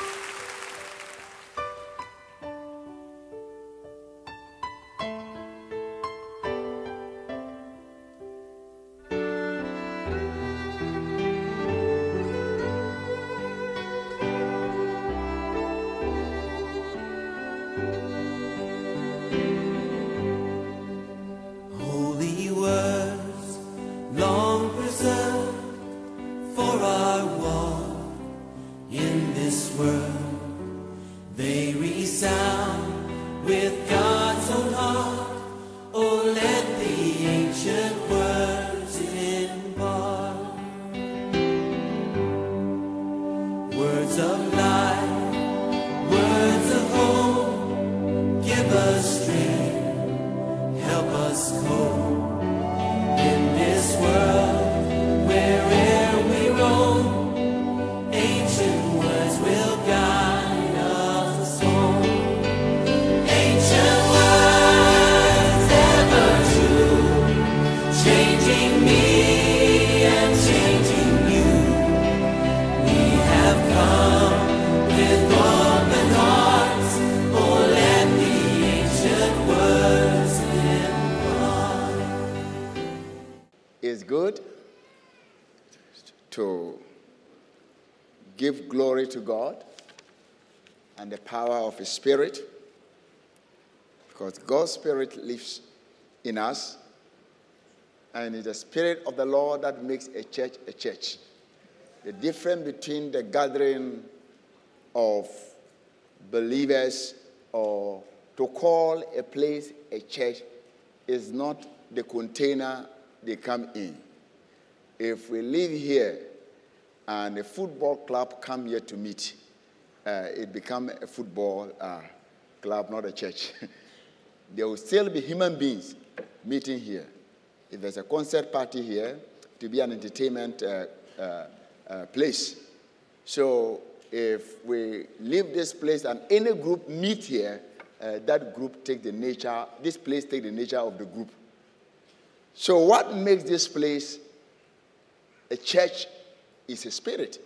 Holy His Spirit because God's Spirit lives in us and it's the Spirit of the Lord that makes a church a church. The difference between the gathering of believers or to call a place a church is not the container they come in. If we live here and a football club come here to meet, uh, it become a football uh, club, not a church. there will still be human beings meeting here. If there's a concert party here, to be an entertainment uh, uh, uh, place. So if we leave this place and any group meet here, that group take the nature, this place take the nature of the group. So what makes this place a church is a spirit.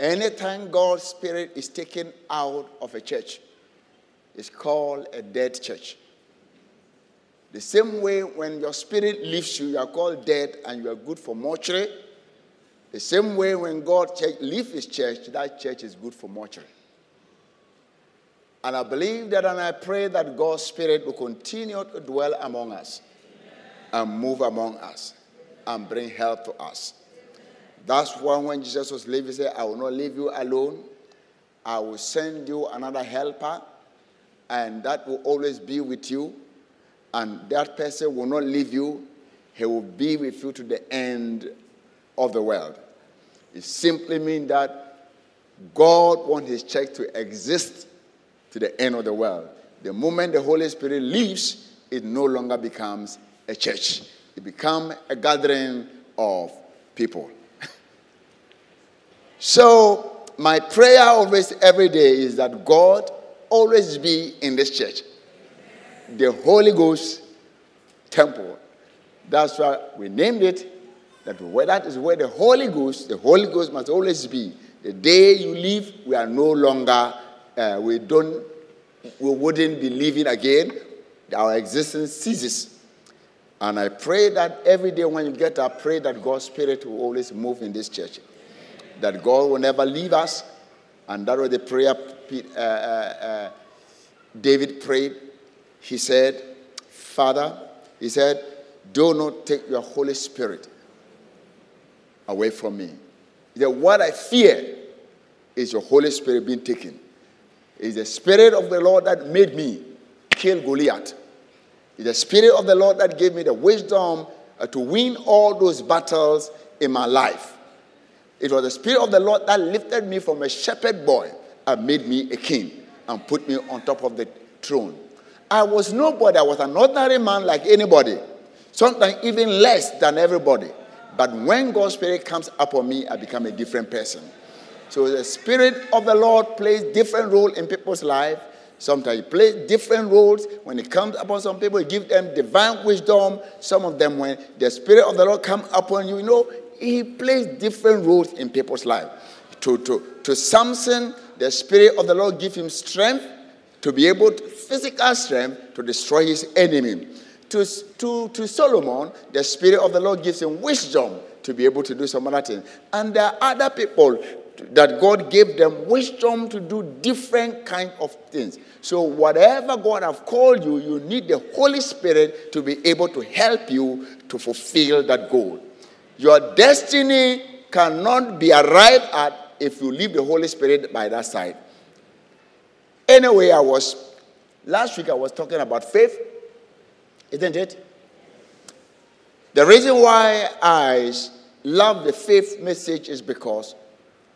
Anytime God's spirit is taken out of a church, it's called a dead church. The same way when your spirit leaves you, you are called dead and you are good for mortuary. The same way when God leaves his church, that church is good for mortuary. And I believe that and I pray that God's Spirit will continue to dwell among us and move among us and bring help to us. That's why when Jesus was leaving, he said, I will not leave you alone. I will send you another helper, and that will always be with you. And that person will not leave you, he will be with you to the end of the world. It simply means that God wants his church to exist to the end of the world. The moment the Holy Spirit leaves, it no longer becomes a church. It becomes a gathering of people. So my prayer always every day is that God always be in this church. The Holy Ghost temple. That's why we named it that where that is where the Holy Ghost, the Holy Ghost must always be. The day you leave, we are no longer, uh, we don't, we wouldn't be living again. Our existence ceases. And I pray that every day when you get up, pray that God's Spirit will always move in this church. That God will never leave us. And that was the prayer uh, uh, uh, David prayed. He said, Father, he said, do not take your Holy Spirit away from me. He said, What I fear is your Holy Spirit being taken. It's the Spirit of the Lord that made me kill Goliath. It's the Spirit of the Lord that gave me the wisdom uh, to win all those battles in my life. It was the Spirit of the Lord that lifted me from a shepherd boy and made me a king and put me on top of the throne. I was nobody. I was an ordinary man like anybody, sometimes even less than everybody. But when God's Spirit comes upon me, I become a different person. So the Spirit of the Lord plays different role in people's life. Sometimes he plays different roles. When it comes upon some people, he gives them divine wisdom. Some of them, when the Spirit of the Lord comes upon you, you know, he plays different roles in people's life. To, to, to Samson, the Spirit of the Lord give him strength to be able to, physical strength to destroy his enemy. To, to, to Solomon, the Spirit of the Lord gives him wisdom to be able to do some other things. And there are other people that God gave them wisdom to do different kind of things. So whatever God have called you, you need the Holy Spirit to be able to help you to fulfill that goal. Your destiny cannot be arrived at if you leave the Holy Spirit by that side. Anyway, I was last week I was talking about faith, isn't it? The reason why I love the faith message is because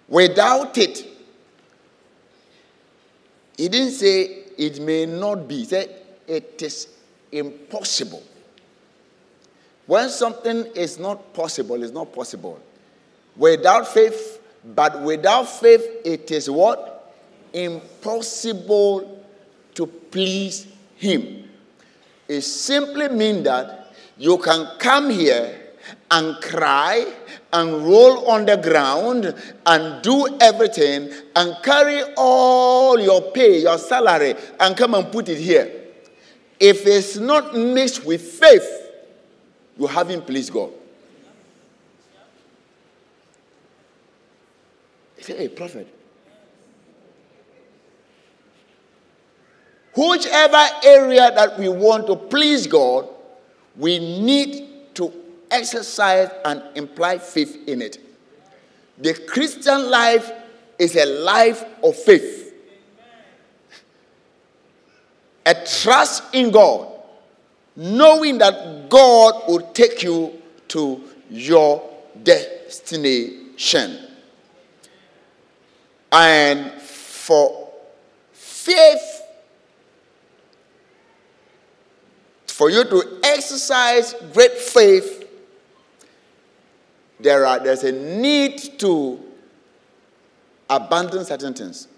without it, he didn't say it may not be, he said it is impossible. When something is not possible, it's not possible. Without faith, but without faith, it is what? Impossible to please Him. It simply means that you can come here and cry and roll on the ground and do everything and carry all your pay, your salary, and come and put it here. If it's not mixed with faith, you haven't pleased God. He said, Hey, prophet. Whichever area that we want to please God, we need to exercise and imply faith in it. The Christian life is a life of faith, a trust in God, knowing that God will take you to your destination. And for faith, for you to exercise great faith, there are, there's a need to abandon certain things.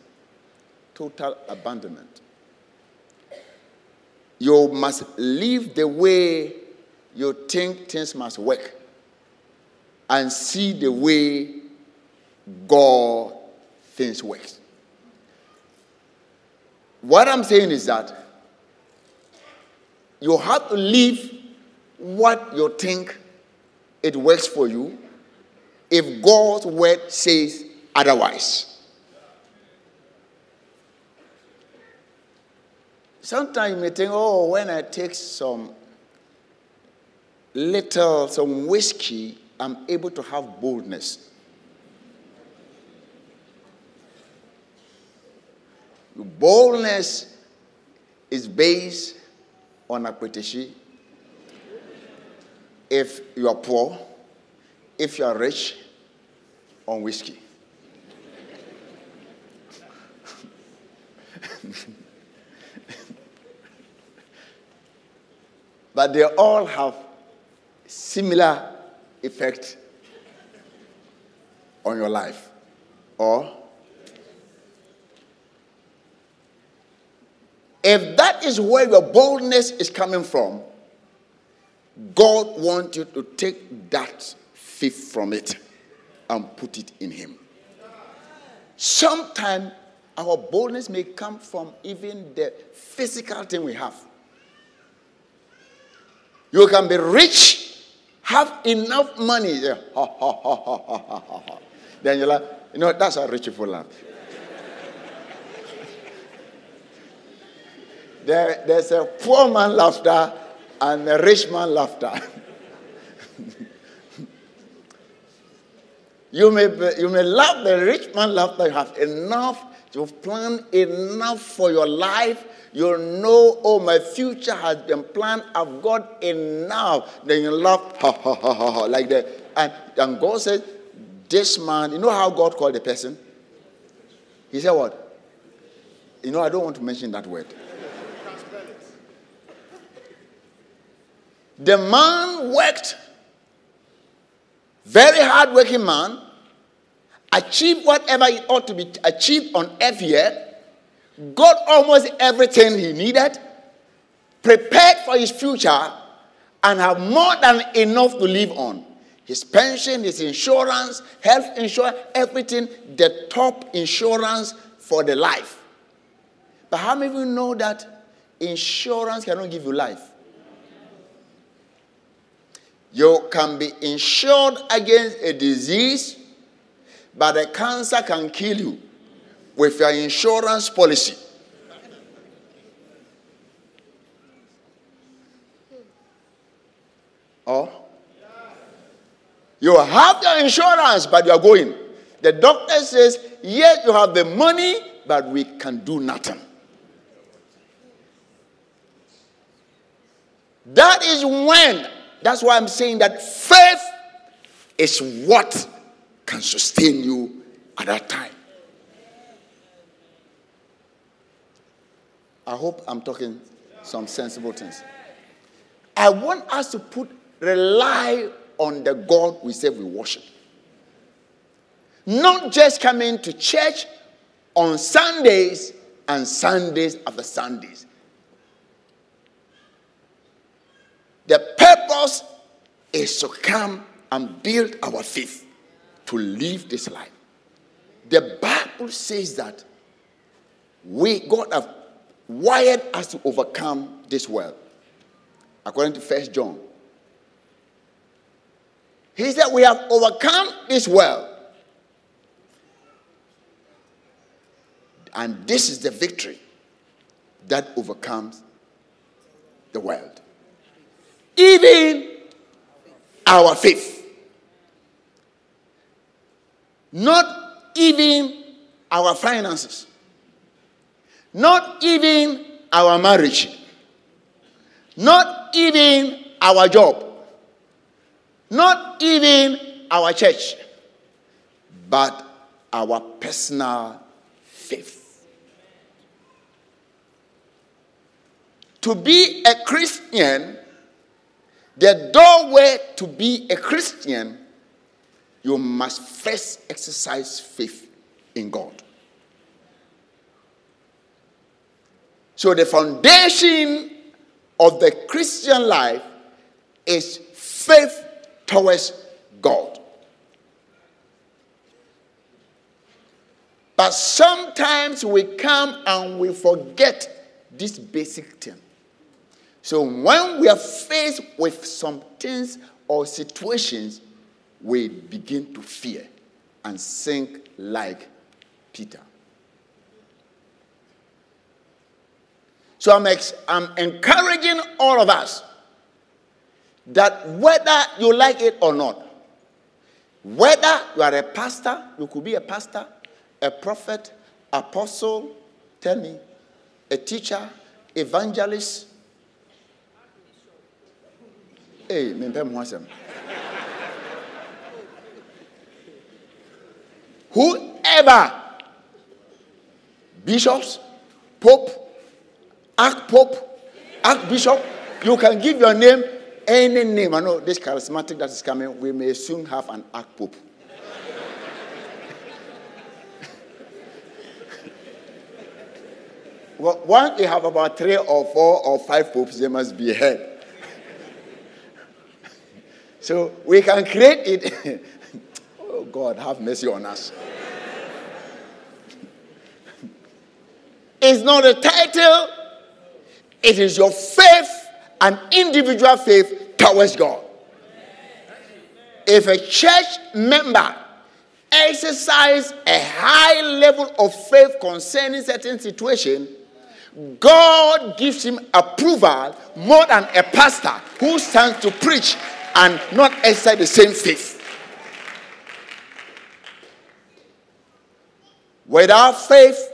Total abandonment. You must live the way you think things must work and see the way God things works. What I'm saying is that you have to live what you think it works for you if God's word says otherwise. Sometimes you think, oh, when I take some little, some whiskey, I'm able to have boldness. Boldness is based on appreciation. If you are poor, if you are rich, on whiskey. but they all have similar effect on your life or If that is where your boldness is coming from, God wants you to take that faith from it and put it in Him. Sometimes our boldness may come from even the physical thing we have. You can be rich, have enough money. Yeah. Ha, ha, ha, then you're like, you know, that's how rich people laugh. There, there's a poor man laughter and a rich man laughter. you, may be, you may laugh the rich man laughter. You have enough. You've planned enough for your life. You know, oh, my future has been planned. I've got enough. Then you laugh, ha, ha, ha, ha, ha, like that. And, and God said, this man, you know how God called the person? He said, what? You know, I don't want to mention that word. The man worked, very hard working man, achieved whatever he ought to be achieved on earth here, got almost everything he needed, prepared for his future, and have more than enough to live on. his pension, his insurance, health insurance, everything, the top insurance for the life. But how many of you know that insurance cannot give you life? You can be insured against a disease, but the cancer can kill you with your insurance policy. Or you have your insurance, but you are going. The doctor says, Yes, you have the money, but we can do nothing. That is when, that's why I'm saying that faith is what can sustain you at that time. I hope I'm talking some sensible things. I want us to put rely on the God we say we worship. Not just coming to church on Sundays and Sundays after Sundays. The purpose is to come and build our faith to live this life. The Bible says that we, God, have wired us to overcome this world. According to First John. He said, We have overcome this world. And this is the victory that overcomes the world. Even our faith. Not even our finances. Not even our marriage. Not even our job. Not even our church. But our personal faith. To be a Christian, the doorway to be a Christian, you must first exercise faith in God. So, the foundation of the Christian life is faith towards God. But sometimes we come and we forget this basic thing. So when we are faced with some things or situations, we begin to fear and sink like Peter. So I'm, ex- I'm encouraging all of us that whether you like it or not, whether you are a pastor, you could be a pastor, a prophet, apostle, tell me, a teacher, evangelist. Hey, Whoever, bishops, pope, archpope, archbishop, you can give your name any name. I know this charismatic that is coming, we may soon have an archpope. well, once you have about three or four or five popes, there must be head. so we can create it. God, have mercy on us. it's not a title, it is your faith an individual faith towards God. If a church member exercise a high level of faith concerning certain situation, God gives him approval more than a pastor who stands to preach and not exercise the same faith. Without faith,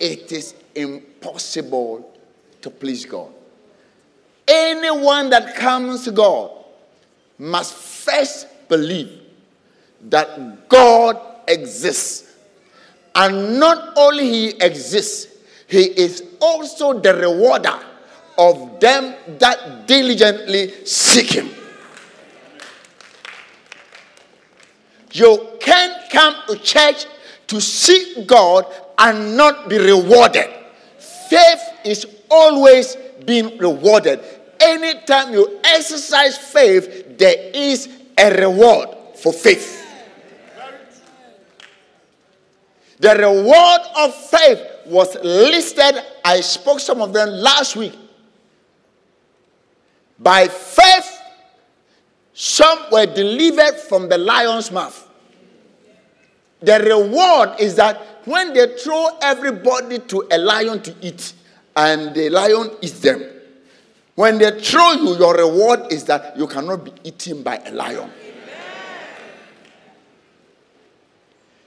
it is impossible to please God. Anyone that comes to God must first believe that God exists. And not only he exists, he is also the rewarder of them that diligently seek him. You can't come to church to seek God and not be rewarded. Faith is always being rewarded anytime you exercise faith, there is a reward for faith. The reward of faith was listed. I spoke some of them last week. By faith, some were delivered from the lion's mouth. The reward is that when they throw everybody to a lion to eat, and the lion eats them, when they throw you, your reward is that you cannot be eaten by a lion.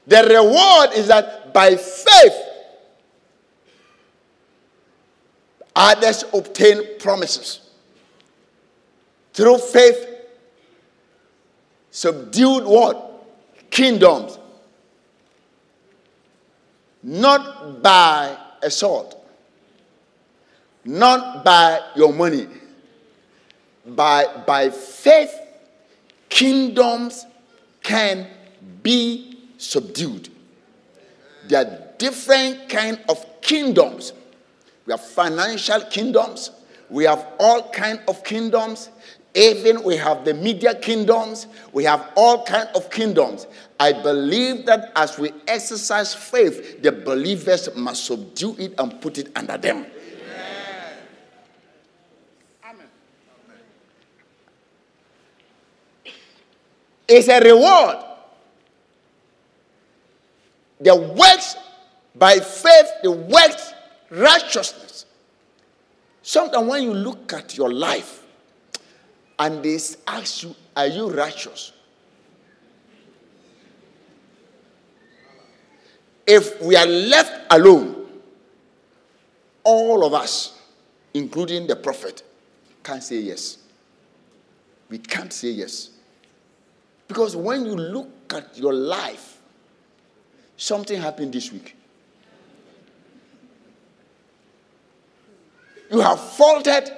The reward is that by faith, others obtain promises. Through faith, subdued what? Kingdoms. Not by a sword, not by your money, by, by faith, kingdoms can be subdued. There are different kind of kingdoms. We have financial kingdoms. We have all kind of kingdoms. Even we have the media kingdoms. We have all kind of kingdoms. I believe that as we exercise faith, the believers must subdue it and put it under them. Amen. It's a reward the works by faith, the works righteousness. Sometimes when you look at your life and they ask you, Are you righteous? If we are left alone, all of us, including the prophet, can't say yes. We can't say yes. Because when you look at your life, Something happened this week. You have faulted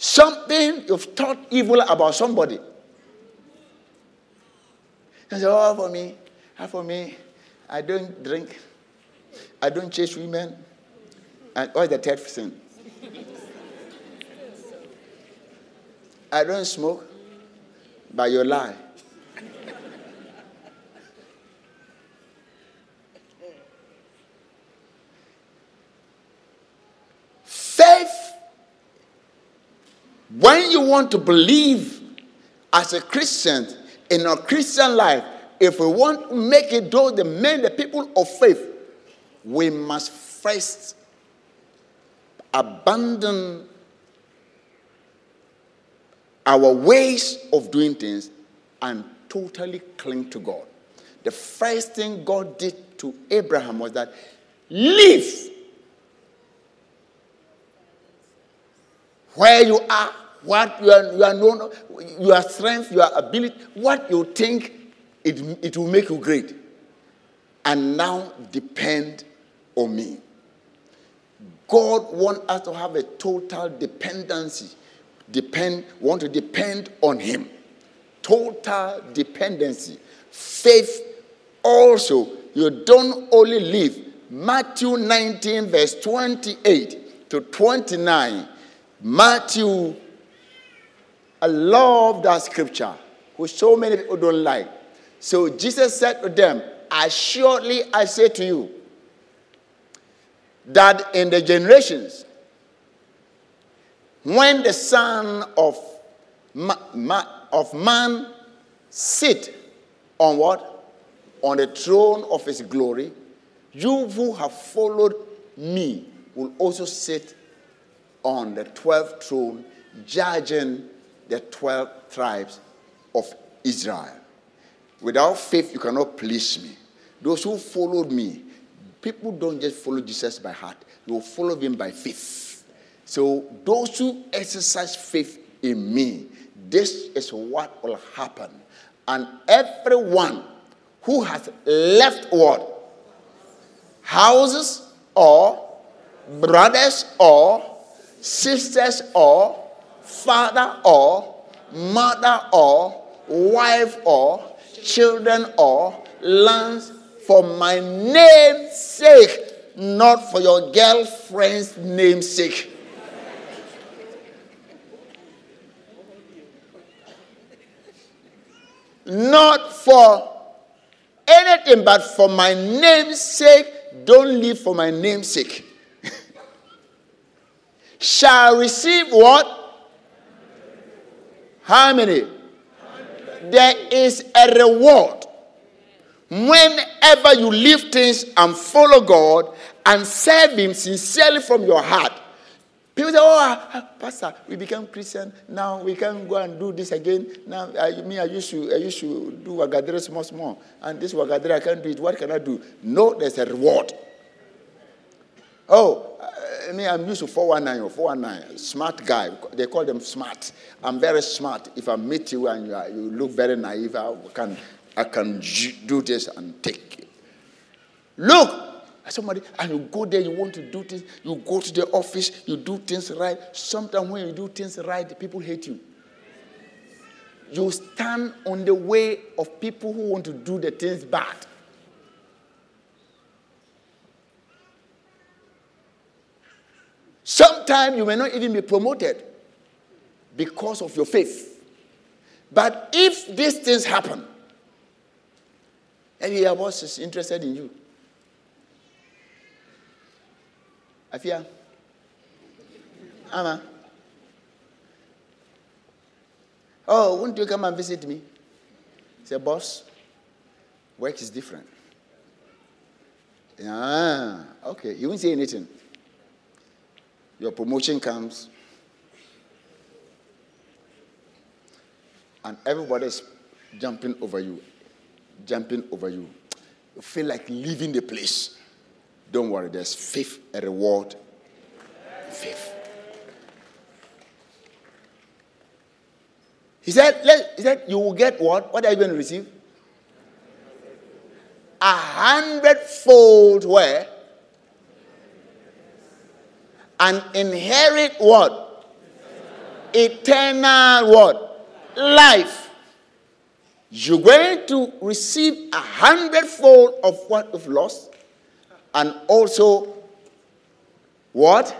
something, you've thought evil about somebody. And say, oh, for me, ah, for me, I don't drink, I don't chase women. And what's the third sin? I don't smoke, but you lie. When you want to believe as a Christian in our Christian life, if we want to make it though the men, the people of faith, we must first abandon our ways of doing things and totally cling to God. The first thing God did to Abraham was that leave where you are what you are, you are known, your strength, your ability, what you think it, it will make you great. And now depend on me. God wants us to have a total dependency. Depend, want to depend on Him. Total dependency. Faith also, you don't only live. Matthew 19, verse 28 to 29. Matthew I love that scripture, which so many people don't like. So Jesus said to them, Assuredly I say to you, that in the generations when the Son of, ma- ma- of Man sit on what? On the throne of his glory, you who have followed me will also sit on the 12th throne, judging the 12 tribes of Israel. Without faith, you cannot please me. Those who followed me, people don't just follow Jesus by heart, they will follow him by faith. So, those who exercise faith in me, this is what will happen. And everyone who has left what? Houses or brothers or sisters or father or mother or wife or children or lands for my name's sake, not for your girlfriend's name's sake. not for anything but for my name's sake. Don't live for my name's sake. Shall receive what? How many? There is a reward. Whenever you leave things and follow God and serve Him sincerely from your heart, People say, oh, ah, ah, Pastor, we became Christian. Now we can go and do this again. Now, I, me, I used to, I used to do Wagadere small, small. And this Wagadere, I can't do it. What can I do? No, there's a reward. Oh, I mean, I'm used to 419 or 419. Smart guy. They call them smart. I'm very smart. If I meet you and you, are, you look very naive, I can, I can do this and take it. Look, somebody, and you go there, you want to do things, you go to the office, you do things right. Sometimes when you do things right, people hate you. You stand on the way of people who want to do the things bad. Sometimes you may not even be promoted because of your faith. But if these things happen, and your boss is interested in you, Afia. Ama. Oh, won't you come and visit me? Say, boss, work is different. Ah, okay. You won't say anything. Your promotion comes, and everybody's jumping over you, jumping over you. You feel like leaving the place. Don't worry, there's fifth a reward. Fifth. He said, let, he said, you will get what? What are you going to receive? A hundredfold where? And inherit what? Eternal what? Life. You're going to receive a hundredfold of what you've lost and also what?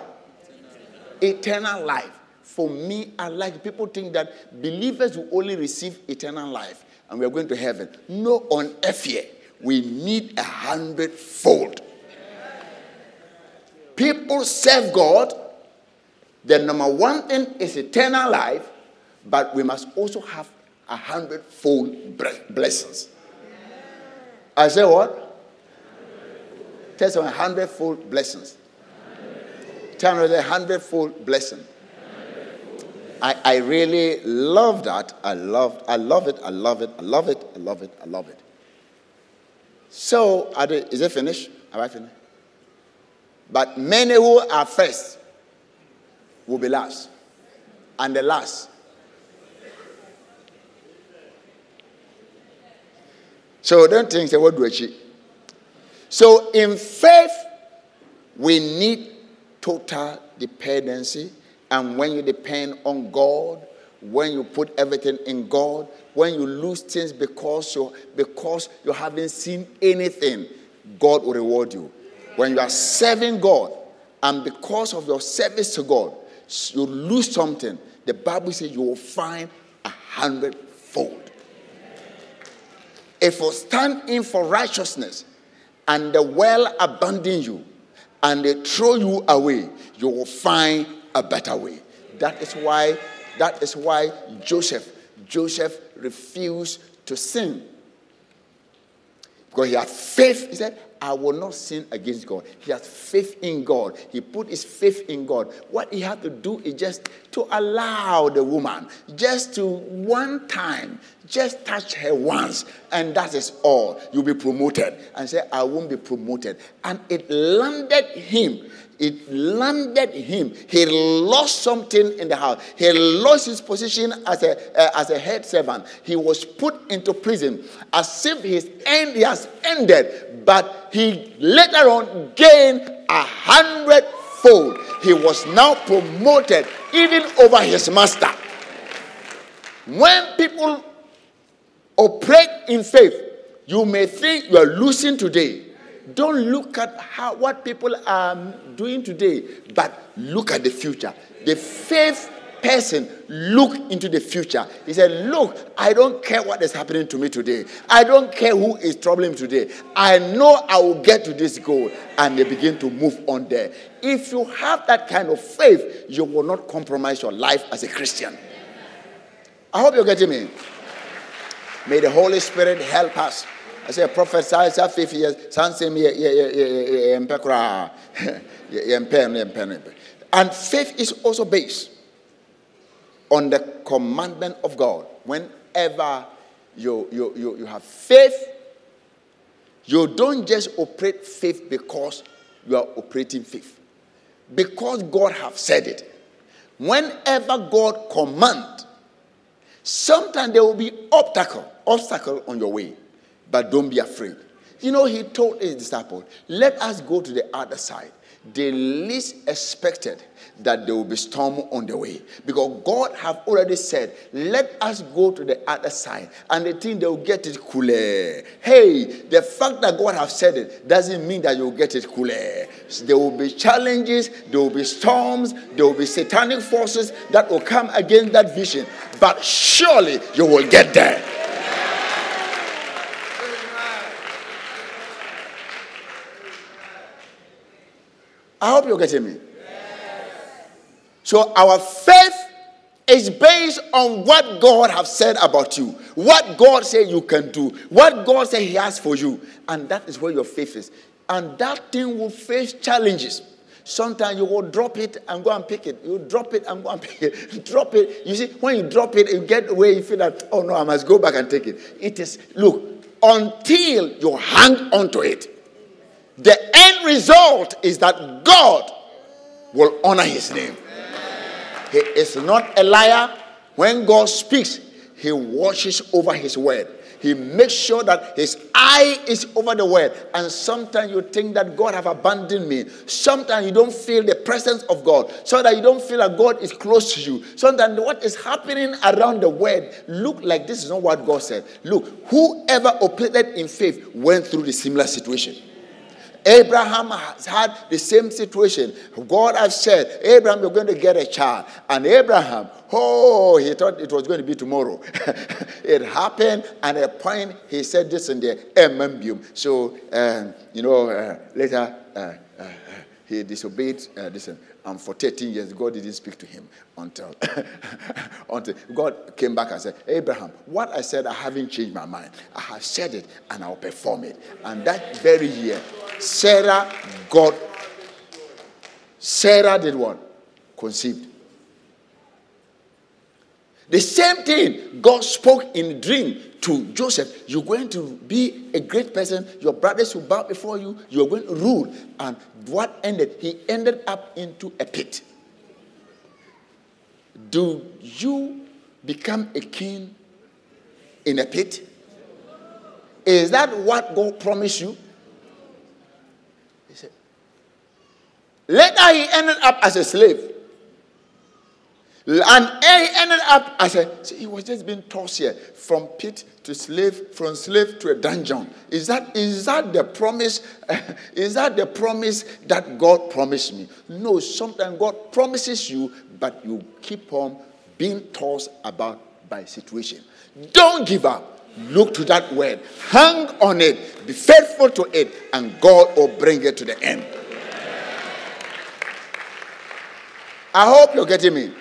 Eternal life. For me, I like people think that believers will only receive eternal life and we are going to heaven. No, on earth here, we need a hundredfold. People serve God. The number one thing is eternal life, but we must also have a hundredfold blessings. I say what? Tell someone a hundredfold blessings. Tell me a hundredfold blessing. I, I really love that. I love, I love it. I love it. I love it. I love it. I love it. So, they, is it finished? Have I finished? But many who are first will be last, and the last. So don't think, say, what do I? So, in faith, we need total dependency. And when you depend on God, when you put everything in God, when you lose things because you because you haven't seen anything, God will reward you. When you are serving God, and because of your service to God, you lose something, the Bible says you will find a hundredfold. If you stand in for righteousness, and the well abandon you and they throw you away, you will find a better way. That is why, that is why Joseph, Joseph refused to sin. Because he had faith. He said, I will not sin against God. He has faith in God. He put his faith in God. What he had to do is just to allow the woman, just to one time, just touch her once, and that is all. You'll be promoted. And say, I won't be promoted. And it landed him it landed him. He lost something in the house. He lost his position as a, uh, as a head servant. He was put into prison as if his end has ended. But he later on gained a hundredfold. He was now promoted even over his master. When people operate in faith, you may think you are losing today don't look at how, what people are doing today, but look at the future. The faith person look into the future. He said, Look, I don't care what is happening to me today. I don't care who is troubling today. I know I will get to this goal. And they begin to move on there. If you have that kind of faith, you will not compromise your life as a Christian. I hope you're getting me. May the Holy Spirit help us. I say, prophesy, say, 50 years, son say me, and faith is also based on the commandment of God. Whenever you, you, you, you have faith, you don't just operate faith because you are operating faith. Because God have said it. Whenever God command, sometimes there will be obstacle, obstacle on your way. But don't be afraid. You know, he told his disciples, let us go to the other side. They least expected that there will be storm on the way. Because god have already said let us go to the other side. And they think they'll get it cooler hey the fact that god have said it doesn't mean that you'll get it cooler there will be challenges there will be storms there will be satanic forces that will come against that vision. But surely you will get there I hope you're getting me. So our faith is based on what God has said about you, what God said you can do, what God said He has for you, and that is where your faith is. And that thing will face challenges. Sometimes you will drop it and go and pick it. You drop it and go and pick it. drop it. You see, when you drop it, you get away. You feel that, oh no, I must go back and take it. It is, look, until you hang onto it, the end result is that God will honor his name. He is not a liar. When God speaks, he watches over his word. He makes sure that his eye is over the word. And sometimes you think that God have abandoned me. Sometimes you don't feel the presence of God. So that you don't feel that God is close to you. Sometimes what is happening around the word look like this is not what God said. Look, whoever operated in faith went through the similar situation. Abraham has had the same situation. God has said, Abraham, you're going to get a child. And Abraham, oh, he thought it was going to be tomorrow. it happened, and at a point he said this in the Emembium. So, um, you know, uh, later uh, uh, he disobeyed uh, this. And for 13 years, God didn't speak to him until, until God came back and said, Abraham, what I said, I haven't changed my mind. I have said it and I'll perform it. And that very year, Sarah got, Sarah did what? Conceived. The same thing God spoke in dream to Joseph. You're going to be a great person. Your brothers will bow before you. You're going to rule. And what ended? He ended up into a pit. Do you become a king in a pit? Is that what God promised you? He said, Later he ended up as a slave. And he ended up as a, he was just being tossed here from pit to slave, from slave to a dungeon. Is that, is that the promise? is that the promise that God promised me? No, sometimes God promises you, but you keep on being tossed about by situation. Don't give up. Look to that word. Hang on it. Be faithful to it, and God will bring it to the end. I hope you're getting me.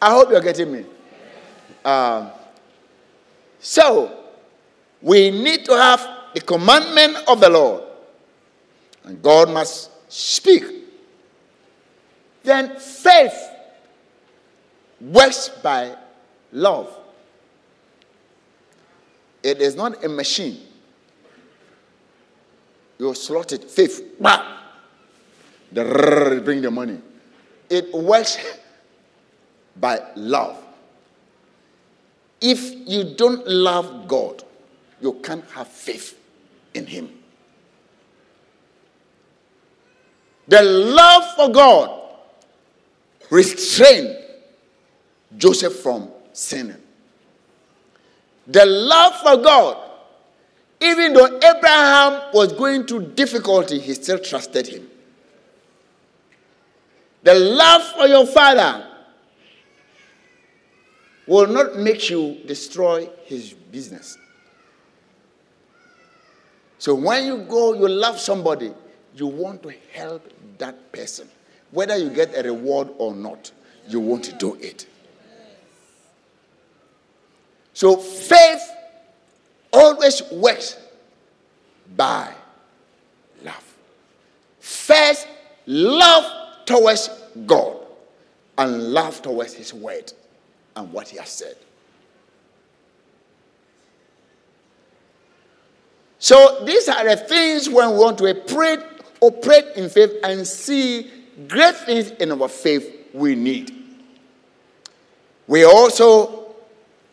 I hope you're getting me. Um, so, we need to have the commandment of the Lord, and God must speak. Then faith works by love. It is not a machine. You slot it, faith, bah, the bring the money. It works by love. If you don't love God, you can't have faith in Him. The love for God restrained Joseph from sinning. The love for God, even though Abraham was going through difficulty, he still trusted him. The love for your father will not make you destroy his business. So when you go, you love somebody, you want to help that person. Whether you get a reward or not, you want to do it. So faith always works by love. First, love towards God and love towards His word and what He has said. So these are the things when we want to operate, operate in faith and see great things in our faith we need. We also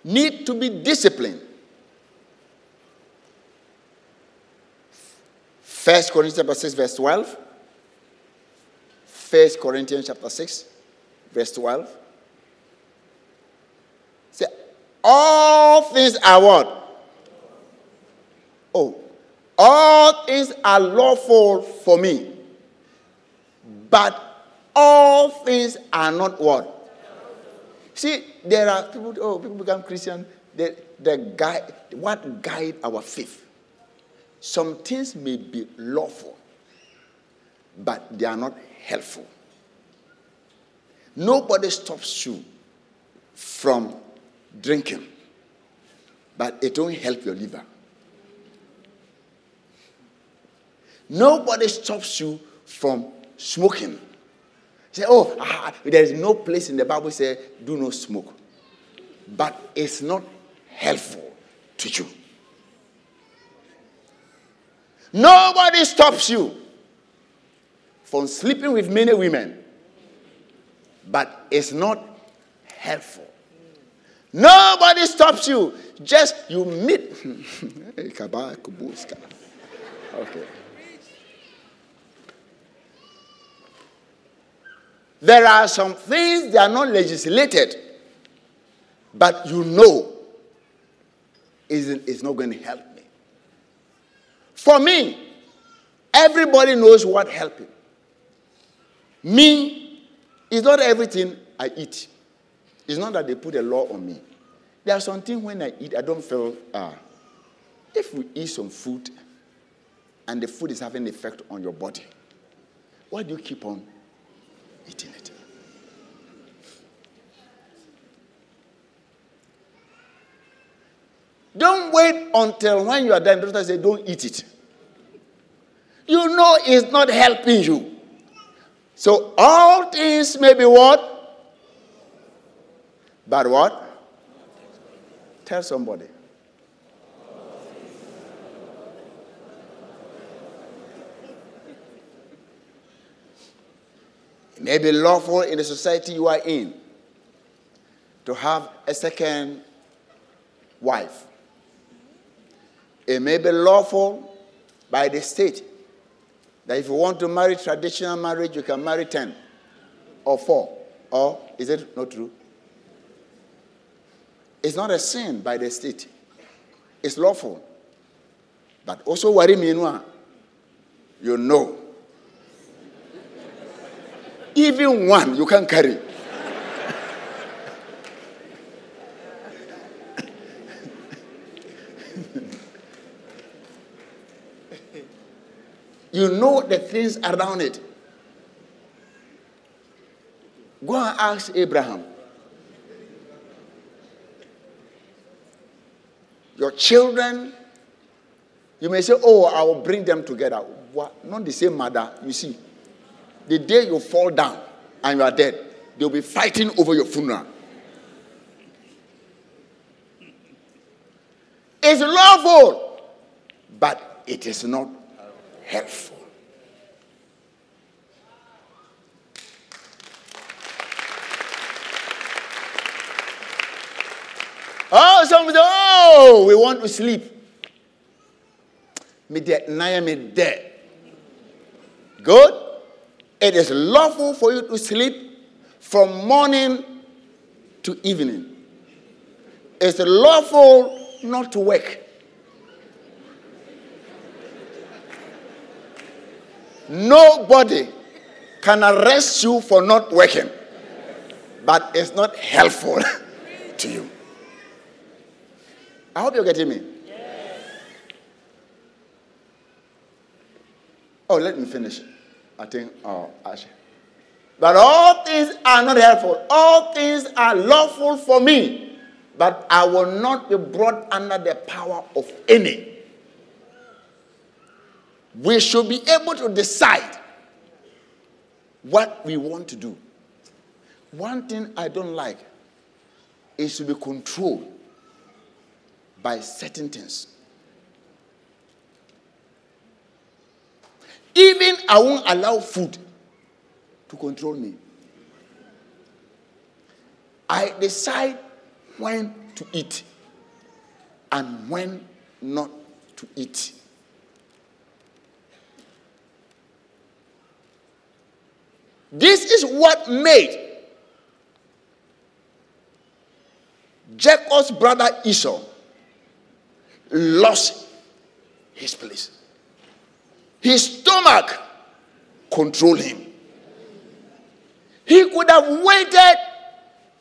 need to be disciplined. First Corinthians chapter 6, verse 12. First Corinthians chapter 6, verse 12. Say, all things are what? Oh, all things are lawful for me, but all things are not what? See, there are people, oh, people become Christian, the, the guide, what guide our faith? Some things may be lawful, but they are not helpful. Nobody stops you from drinking, but it won't help your liver. Nobody stops you from smoking. Say, oh, ah, there is no place in the Bible say do not smoke. But it's not helpful to you. Nobody stops you from sleeping with many women, but it's not helpful. Nobody stops you. Just you meet. okay. There are some things that are not legislated, but you know it's not going to help me. For me, everybody knows what helping. Me is not everything I eat. It's not that they put a law on me. There are some things when I eat, I don't feel, ah, if we eat some food and the food is having an effect on your body, why do you keep on eating it. Don't wait until when you are done. Doctor say, don't eat it. You know it's not helping you. So all things may be what? But what? Tell somebody. It may be lawful in the society you are in to have a second wife. It may be lawful by the state that if you want to marry traditional marriage, you can marry 10 or 4. Or is it not true? It's not a sin by the state, it's lawful. But also, worry me, you know even one you can carry. you know the things around it. Go and ask Abraham. Your children, you may say, Oh, I will bring them together. What? Not the same mother, you see. The day you fall down and you are dead, they'll be fighting over your funeral. It's lawful, but it is not helpful. Oh, somebody, oh, we want to sleep. Me dead, naya me dead. Good? It is lawful for you to sleep from morning to evening. It's lawful not to work. Nobody can arrest you for not working, but it's not helpful to you. I hope you're getting me. Oh, let me finish. I think, oh, actually. But all things are not helpful. All things are lawful for me, but I will not be brought under the power of any. We should be able to decide what we want to do. One thing I don't like is to be controlled by certain things. Even I won't allow food to control me. I decide when to eat and when not to eat. This is what made Jacob's brother Esau lost his place. His stomach controlled him. He could have waited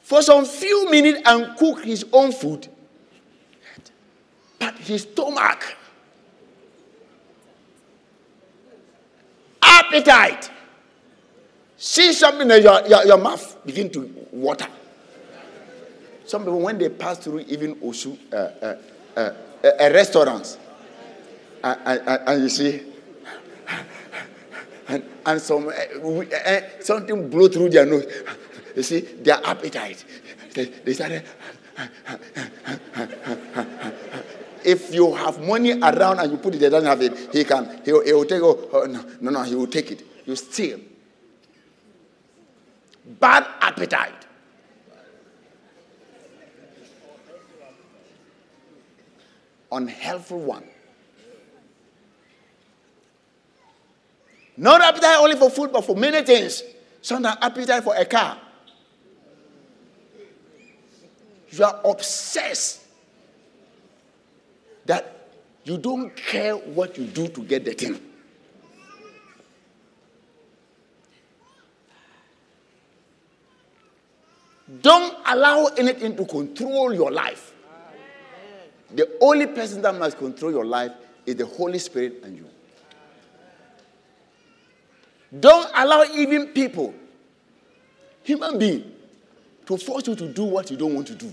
for some few minutes and cook his own food. But his stomach, appetite, see something that your, your, your mouth begin to water. Some people, when they pass through even Osu, uh, uh, uh, a restaurant, and you see, and, and some uh, something blew through their nose. You see, their appetite. They, they started. if you have money around and you put it, they don't have it. He can. He, he will take. Oh, oh, no, no, no. He will take it. You steal. Bad appetite. Unhelpful one. Not appetite only for food, but for many things. Sometimes appetite for a car. You are obsessed that you don't care what you do to get the thing. Don't allow anything to control your life. The only person that must control your life is the Holy Spirit and you. Don't allow even people, human being, to force you to do what you don't want to do.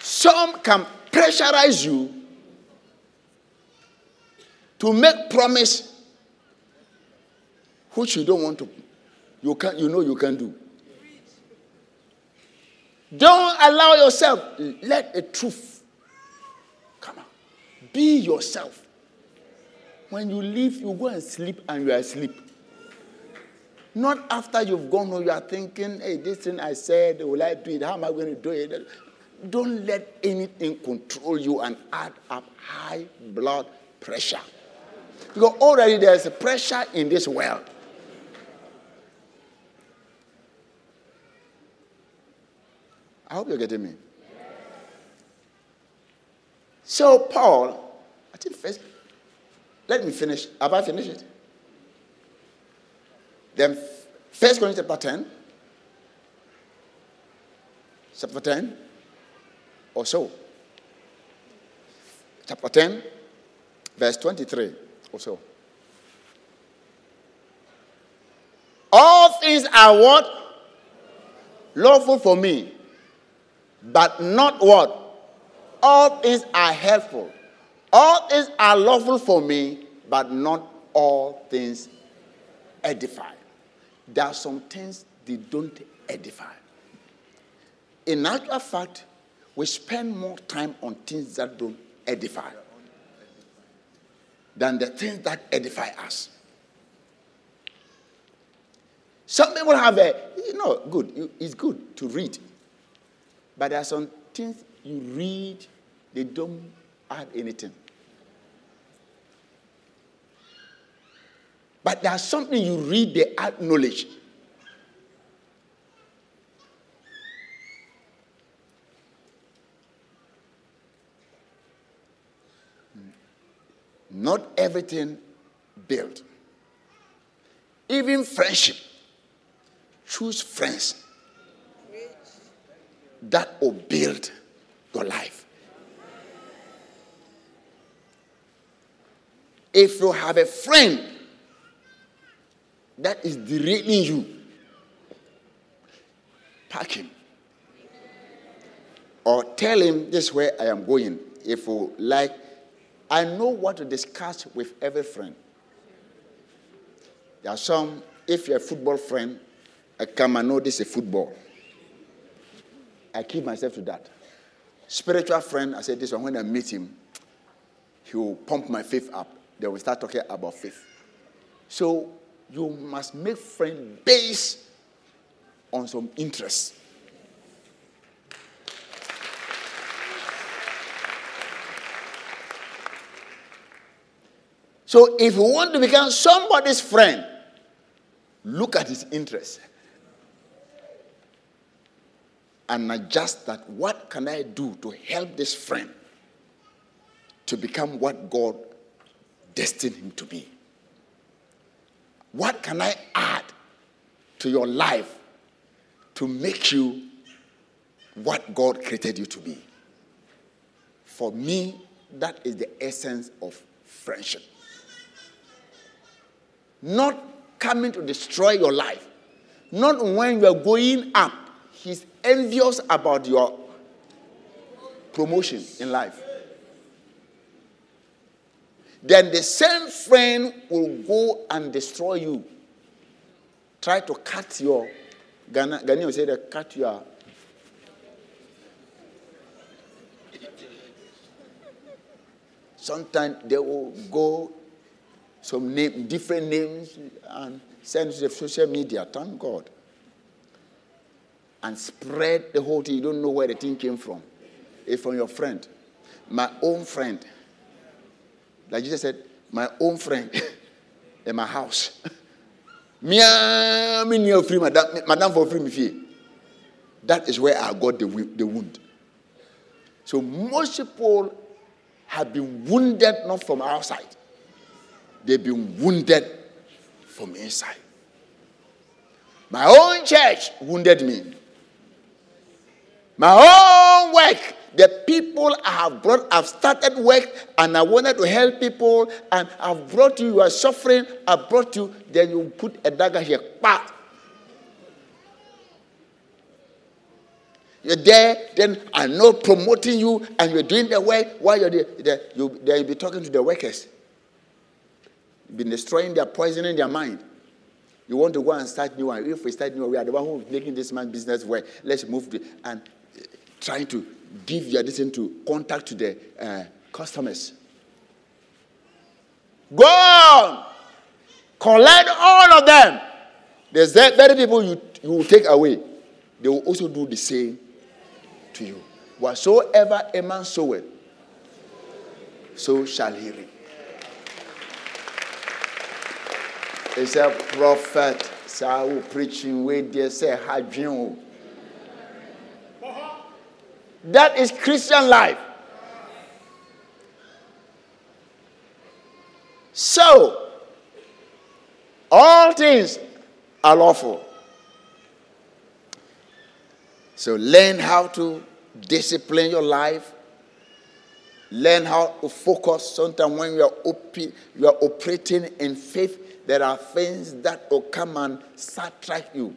Some can pressurize you to make promise which you don't want to you can you know you can do. Don't allow yourself. Let the truth come out. Be yourself. When you leave you go and sleep and you are asleep. Not after you've gone home you are thinking hey this thing i said will i do it? How am i going to do it? Don't let anything control you and add up high blood pressure. Because already there's pressure in this world I hope you're getting me. So, Paul, I think first, let me finish. Have I finished it? Then, First Corinthians chapter 10, chapter 10, or so. Chapter 10, verse 23, or so. All things are what? Lawful for me but not what? All things are helpful. All things are lawful for me, but not all things edify. There are some things they don't edify. In actual fact, we spend more time on things that don't edify than the things that edify us. Some people have a, you know, good, it's good to read. But there are some things you read, they don't add anything. But there's something you read, they add knowledge. Hmm. Not everything built. Even friendship. Choose friends that will build your life. If you have a friend that is derailing you, pack him. Or tell him this is where I am going. If you like, I know what to discuss with every friend. There are some, if you're a football friend, I come and know this is football. I keep myself to that. Spiritual friend, I said this one, when I meet him, he will pump my faith up. Then we start talking about faith. So you must make friends based on some interest. So if you want to become somebody's friend, look at his interest and adjust that what can I do to help this friend to become what God destined him to be? What can I add to your life to make you what God created you to be? For me, that is the essence of friendship. Not coming to destroy your life, not when you are going up, he's envious about your promotion in life then the same friend will go and destroy you. Try to cut your Ghana, Ghanaian say that cut your Sometimes they will go some name, different names and send to the social media. Thank God. And spread the whole thing. You don't know where the thing came from. It's from your friend. My own friend like Jesus said, my own friend in my house. Mia, me near free, madam, madam for me. That is where I got the, the wound. So most people have been wounded not from outside, they've been wounded from inside. My own church wounded me. My own work the people I have brought, I've started work and I wanted to help people and I've brought you, you are suffering, I brought you, then you put a dagger here. Bah! You're there, then I'm not promoting you and you're doing the work while you're there. You, then you'll be talking to the workers. You've been destroying their, poisoning their mind. You want to go and start new one. If we start new we are the one who's making this man business work. Let's move to, and trying to give your decision to contact to the uh, customers. Go on, collect all of them. There's that very people you, you will take away. They will also do the same to you. Whatsoever a man soweth, so shall he reap. It's a prophet. So preaching with they say, Hadrian. That is Christian life. So, all things are lawful. So, learn how to discipline your life. Learn how to focus. Sometimes, when you are, op- you are operating in faith, there are things that will come and sidetrack you.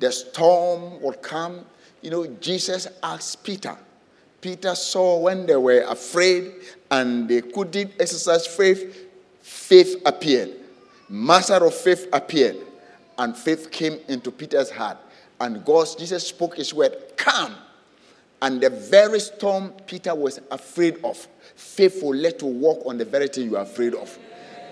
The storm will come, you know, Jesus asked Peter. Peter saw when they were afraid and they couldn't exercise faith, faith appeared. Master of faith appeared. And faith came into Peter's heart. And God, Jesus spoke his word, come. And the very storm Peter was afraid of, faith will let you walk on the very thing you are afraid of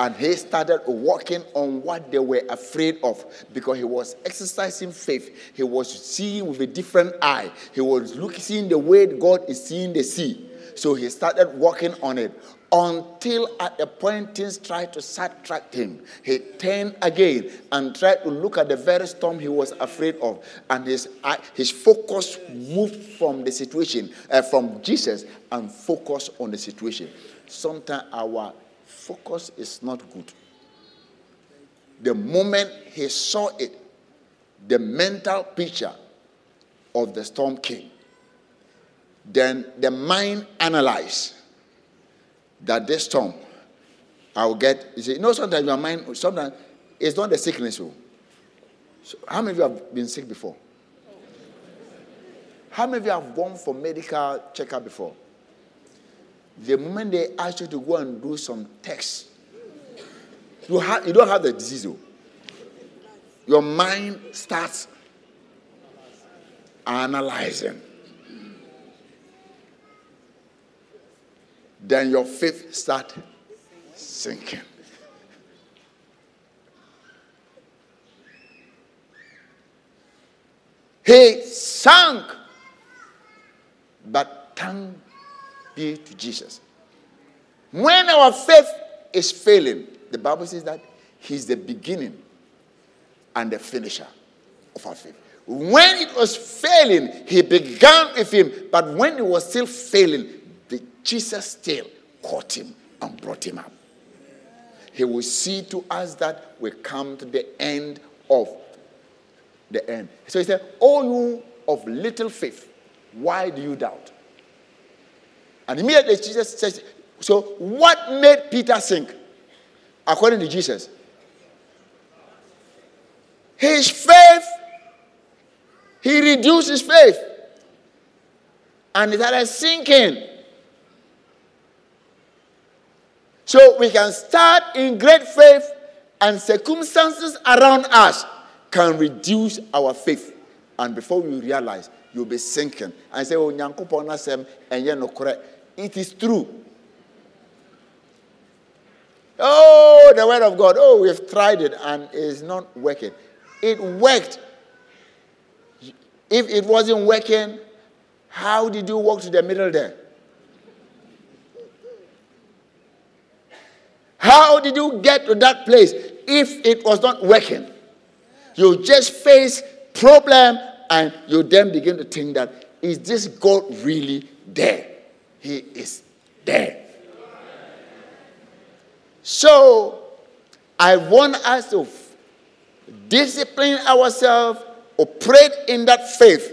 and he started walking on what they were afraid of because he was exercising faith. He was seeing with a different eye. He was looking, seeing the way God is seeing the sea. So he started walking on it until at a point things tried to sidetrack him. He turned again and tried to look at the very storm he was afraid of, and his his focus moved from the situation, uh, from Jesus, and focused on the situation. Sometimes our focus is not good. the moment he saw it, the mental picture of the storm came. Then the mind analyzed that this storm, I'll get. You see, you know, sometimes your mind, sometimes it's not the sickness. Oh. So how many of you have been sick before? How many of you have gone for medical checkup before? The moment they ask you to go and do some tests, you, you don't have the disease. Though. Your mind starts analyzing. Then your faith starts sinking. He sank, but thank be to Jesus. When our faith is failing, the Bible says that He's the beginning and the finisher of our faith. When it was failing, He began with Him, but when it was still failing, the Jesus still caught Him and brought Him up. He will see to us that we come to the end of the end. So he said, Oh, you of little faith, why do you doubt? And immediately Jesus says, So what made Peter sink? According to Jesus, his faith, he reduced his faith. And it started sinking. So we can start in great faith, and circumstances around us can reduce our faith. And before we realize, you'll be sinking. And say, Oh, Nyankopon and no correct. It is true. Oh, the word of God. Oh, we've tried it and it's not working. It worked. If it wasn't working, how did you walk to the middle there? How did you get to that place if it was not working? You just face problem and you then begin to think that is this God really there? He is there. So I want us to discipline ourselves, operate in that faith.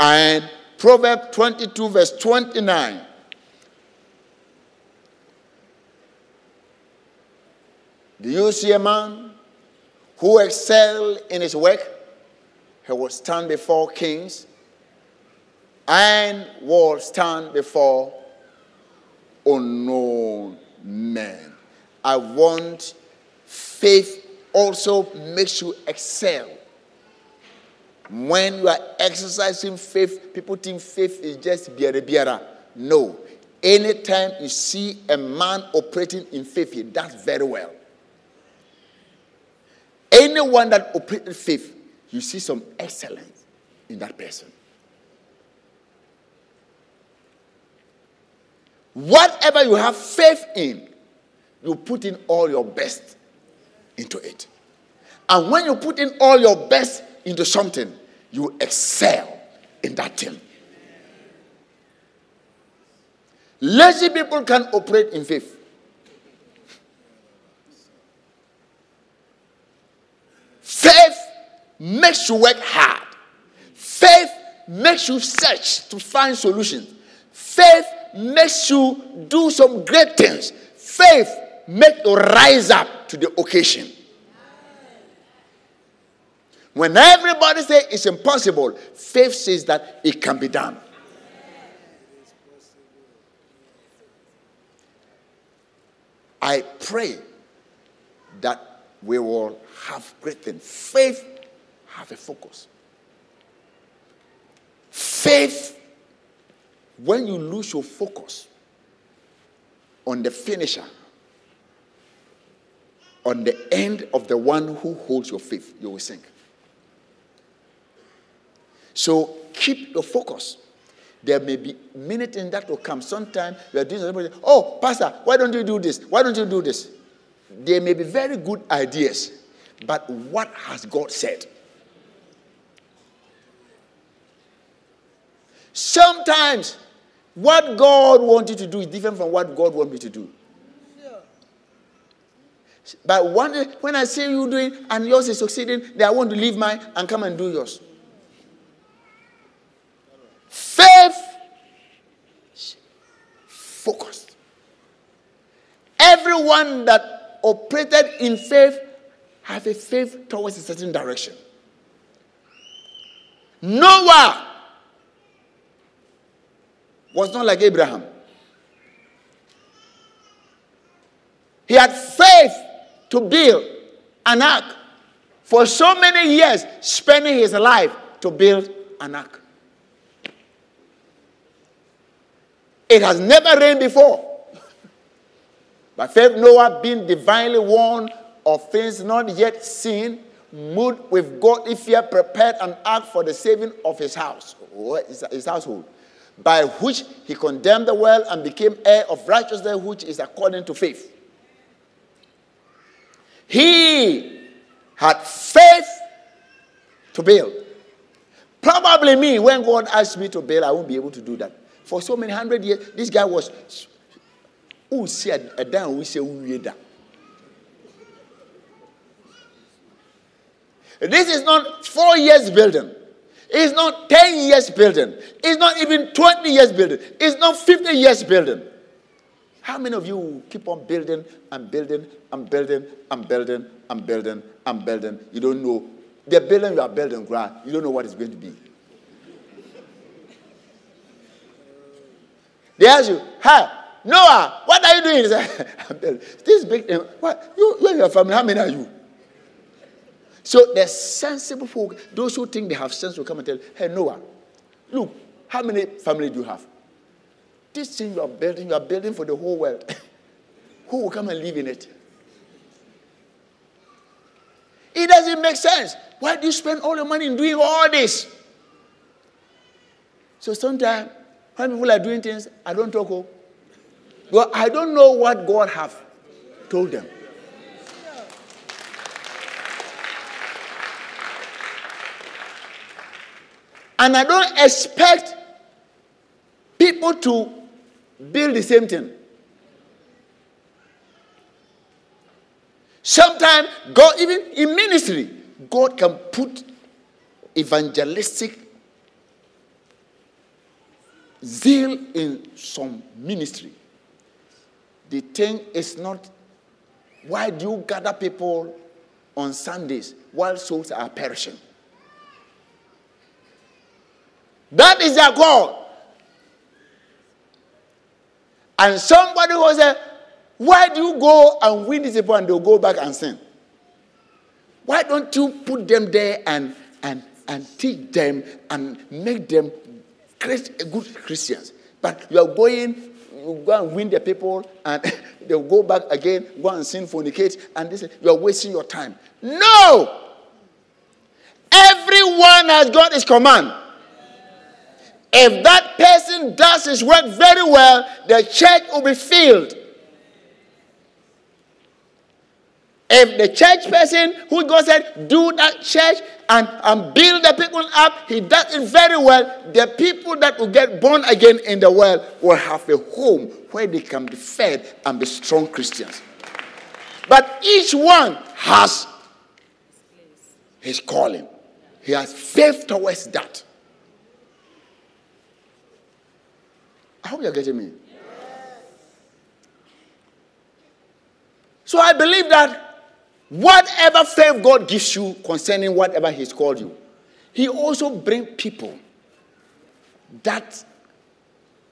And Proverbs 22, verse 29. Do you see a man who excelled in his work? He will stand before kings and will stand before unknown men. I want faith also makes you excel. When you are exercising faith, people think faith is just biara biara. No. Anytime you see a man operating in faith, he does very well. Anyone that operates in faith, you see some excellence in that person. Whatever you have faith in, you put in all your best into it. And when you put in all your best into something, you excel in that thing. Lazy people can operate in faith. Faith makes you work hard. Faith makes you search to find solutions. Faith makes you do some great things. Faith makes you rise up to the occasion. When everybody says it's impossible, faith says that it can be done. I pray that we will have great things. Faith have a focus. Faith when you lose your focus on the finisher, on the end of the one who holds your faith, you will sink. So keep your focus. There may be minutes in that will come. Sometimes you are doing something. Oh, Pastor, why don't you do this? Why don't you do this? There may be very good ideas, but what has God said? Sometimes what God wants you to do is different from what God wants me to do. But one when I see you doing and yours is succeeding, then I want to leave mine and come and do yours. Faith focused. Everyone that operated in faith have a faith towards a certain direction. Noah was not like Abraham. He had faith to build an ark for so many years, spending his life to build an ark. It has never rained before. By faith, Noah, being divinely warned of things not yet seen, moved with godly fear, prepared an ark for the saving of his house, his household, by which he condemned the world and became heir of righteousness, which is according to faith. He had faith to build. Probably me, when God asked me to build, I won't be able to do that. For so many hundred years, this guy was. This is not four years building. It's not 10 years building. It's not even 20 years building. It's not 50 years building. How many of you keep on building and building and building and building and building and building? You don't know. The building you are building, ground, you don't know what it's going to be. They ask you, hey, Noah, what are you doing? He said, I'm building. This big thing. What? You, you and your family, how many are you? So the sensible folk, those who think they have sense will come and tell, hey, Noah, look, how many family do you have? This thing you are building, you are building for the whole world. Who will come and live in it? It doesn't make sense. Why do you spend all your money in doing all this? So sometimes when people are doing things, I don't talk. Oh. Well, I don't know what God have told them. And I don't expect people to build the same thing. Sometimes, God, even in ministry, God can put evangelistic zeal in some ministry. The thing is not why do you gather people on Sundays while souls are perishing? That is their God. And somebody will say, Why do you go and win these people and they'll go back and sin? Why don't you put them there and, and, and teach them and make them good Christians? But you are going, you go and win the people and they'll go back again, go and sin, fornicate, and this, you are wasting your time. No! Everyone has got his command. If that person does his work very well, the church will be filled. If the church person who God said, do that church and, and build the people up, he does it very well, the people that will get born again in the world will have a home where they can be fed and be strong Christians. But each one has his calling, he has faith towards that. I hope you're getting me. So I believe that whatever faith God gives you concerning whatever He's called you, He also bring people that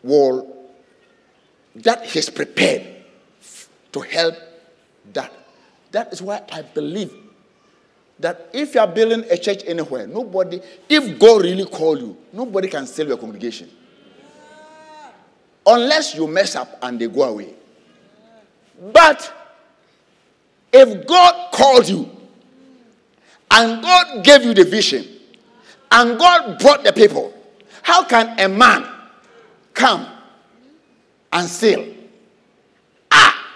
will that He's prepared to help that. That is why I believe that if you are building a church anywhere, nobody, if God really called you, nobody can sell your congregation. Unless you mess up and they go away. But if God called you and God gave you the vision and God brought the people, how can a man come and steal? Ah,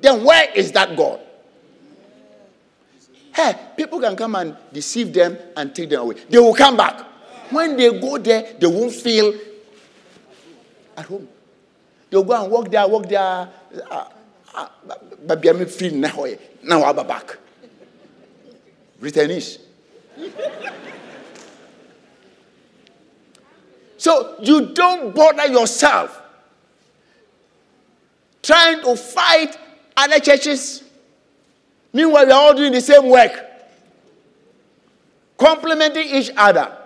then where is that God? Hey, people can come and deceive them and take them away. They will come back. When they go there, they won't feel at home. They'll go and walk there, walk there. Ah, baabi a mefiri nnɛ hɔ yɛ na waba back. Returnees so you don't bother yourself trying to fight other churches. Meanwhile we are all doing the same work complementing each other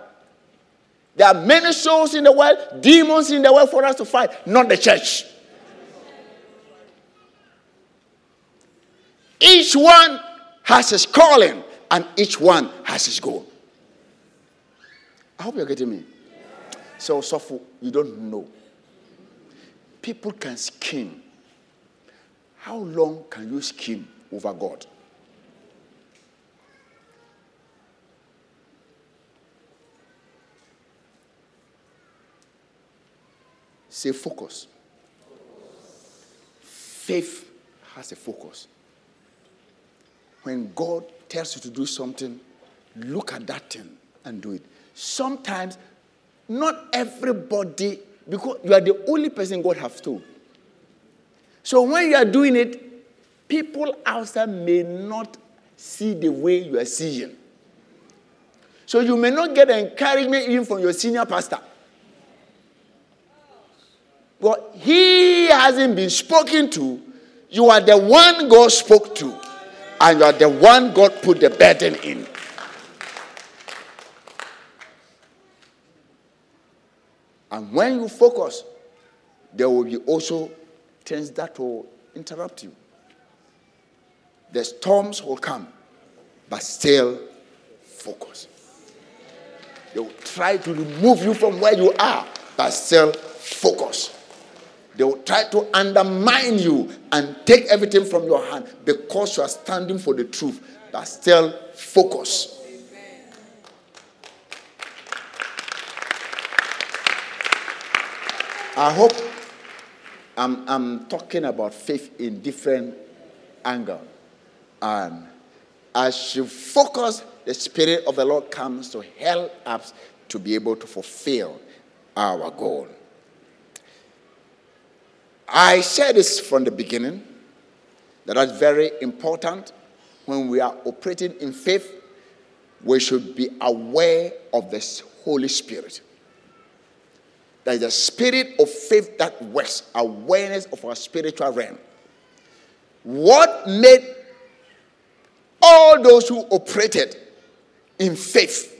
there are many souls in the world demons in the world for us to fight not the church Each one has his calling and each one has his goal. I hope you're getting me. So, so you don't know. People can scheme. How long can you scheme over God? Say focus. Faith has a focus when God tells you to do something, look at that thing and do it. Sometimes, not everybody, because you are the only person God has told. So when you are doing it, people outside may not see the way you are seeing. So you may not get encouragement even from your senior pastor. But he hasn't been spoken to. You are the one God spoke to and you are the one God put the burden in. And when you focus, there will be also things that will interrupt you. The storms will come, but still focus. They will try to remove you from where you are, but still focus. They will try to undermine you and take everything from your hand because you are standing for the truth, but still focus. I hope I'm, I'm talking about faith in different angle. And as you focus, the Spirit of the Lord comes to help us to be able to fulfill our goal. I said this from the beginning that that's very important. When we are operating in faith, we should be aware of the Holy Spirit. There is a spirit of faith that works, awareness of our spiritual realm. What made all those who operated in faith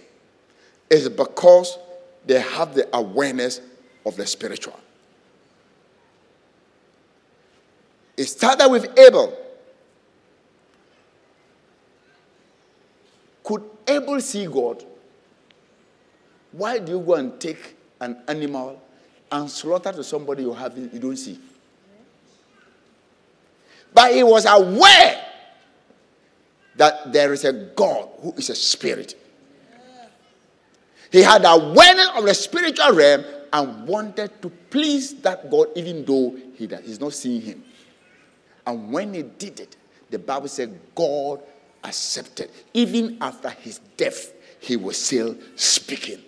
is because they have the awareness of the spiritual. It started with Abel. Could Abel see God? Why do you go and take an animal and slaughter to somebody you have you don't see? But he was aware that there is a God who is a spirit. He had awareness of the spiritual realm and wanted to please that God, even though he, he's not seeing him. And when he did it, the Bible said God accepted. Even after his death, he was still speaking.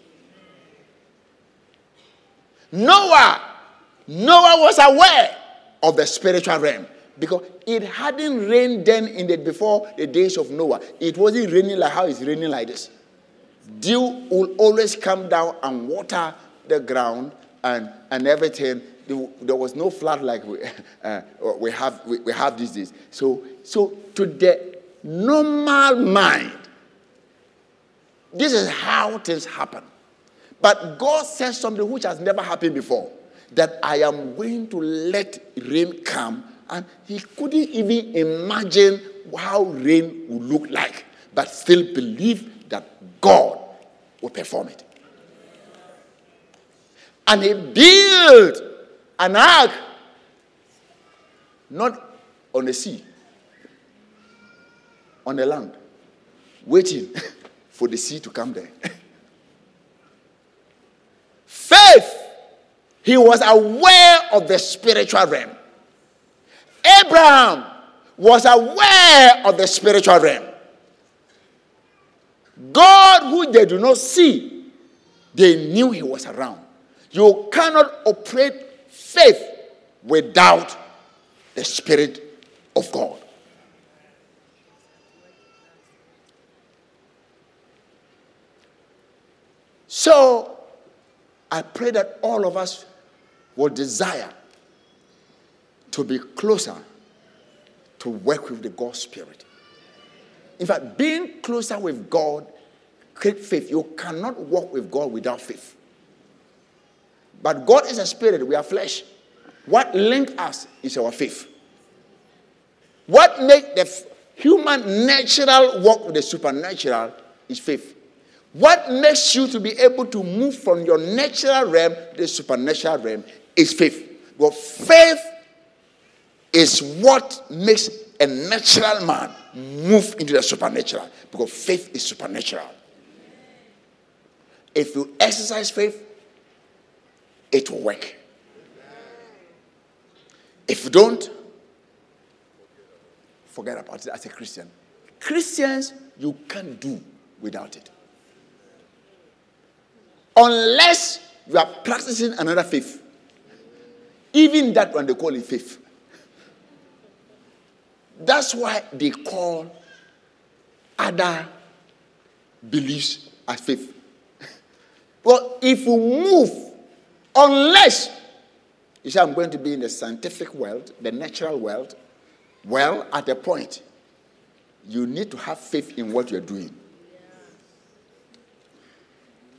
Noah, Noah was aware of the spiritual realm because it hadn't rained then in the before the days of Noah. It wasn't raining like how it's raining like this. Dew will always come down and water the ground and, and everything there was no flood like we, uh, we, have, we, we have these days. So, so to the normal mind, this is how things happen. But God says something which has never happened before that I am going to let rain come. And he couldn't even imagine how rain would look like, but still believe that God will perform it. And he built an ark, not on the sea, on the land, waiting for the sea to come there. Faith, he was aware of the spiritual realm. Abraham was aware of the spiritual realm. God, who they do not see, they knew he was around. You cannot operate faith without the spirit of God. So, I pray that all of us will desire to be closer to work with the God Spirit. In fact, being closer with God create faith. You cannot walk with God without faith. But God is a spirit, we are flesh. What links us is our faith. What makes the human natural walk with the supernatural is faith. What makes you to be able to move from your natural realm to the supernatural realm is faith. Well, faith is what makes a natural man move into the supernatural because faith is supernatural. If you exercise faith, it will work. If you don't, forget about it as a Christian. Christians, you can't do without it. Unless you are practicing another faith. Even that one they call it faith. That's why they call other beliefs as faith. Well, if you move, unless you say, I'm going to be in the scientific world, the natural world, well, at a point, you need to have faith in what you're doing.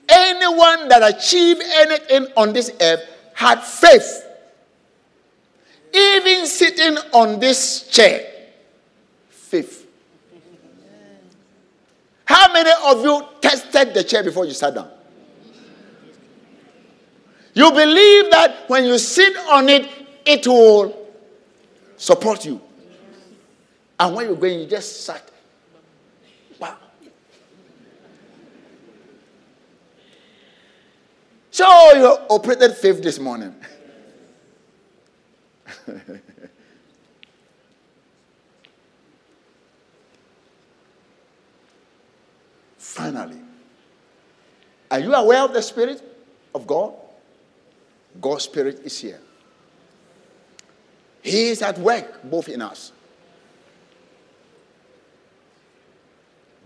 Anyone that achieved anything on this earth had faith. Even sitting on this chair, faith. How many of you tested the chair before you sat down? You believe that when you sit on it, it will support you. And when you're going, you just sat. Wow. So you operated faith this morning. Finally, are you aware of the Spirit of God? God's Spirit is here. He is at work both in us.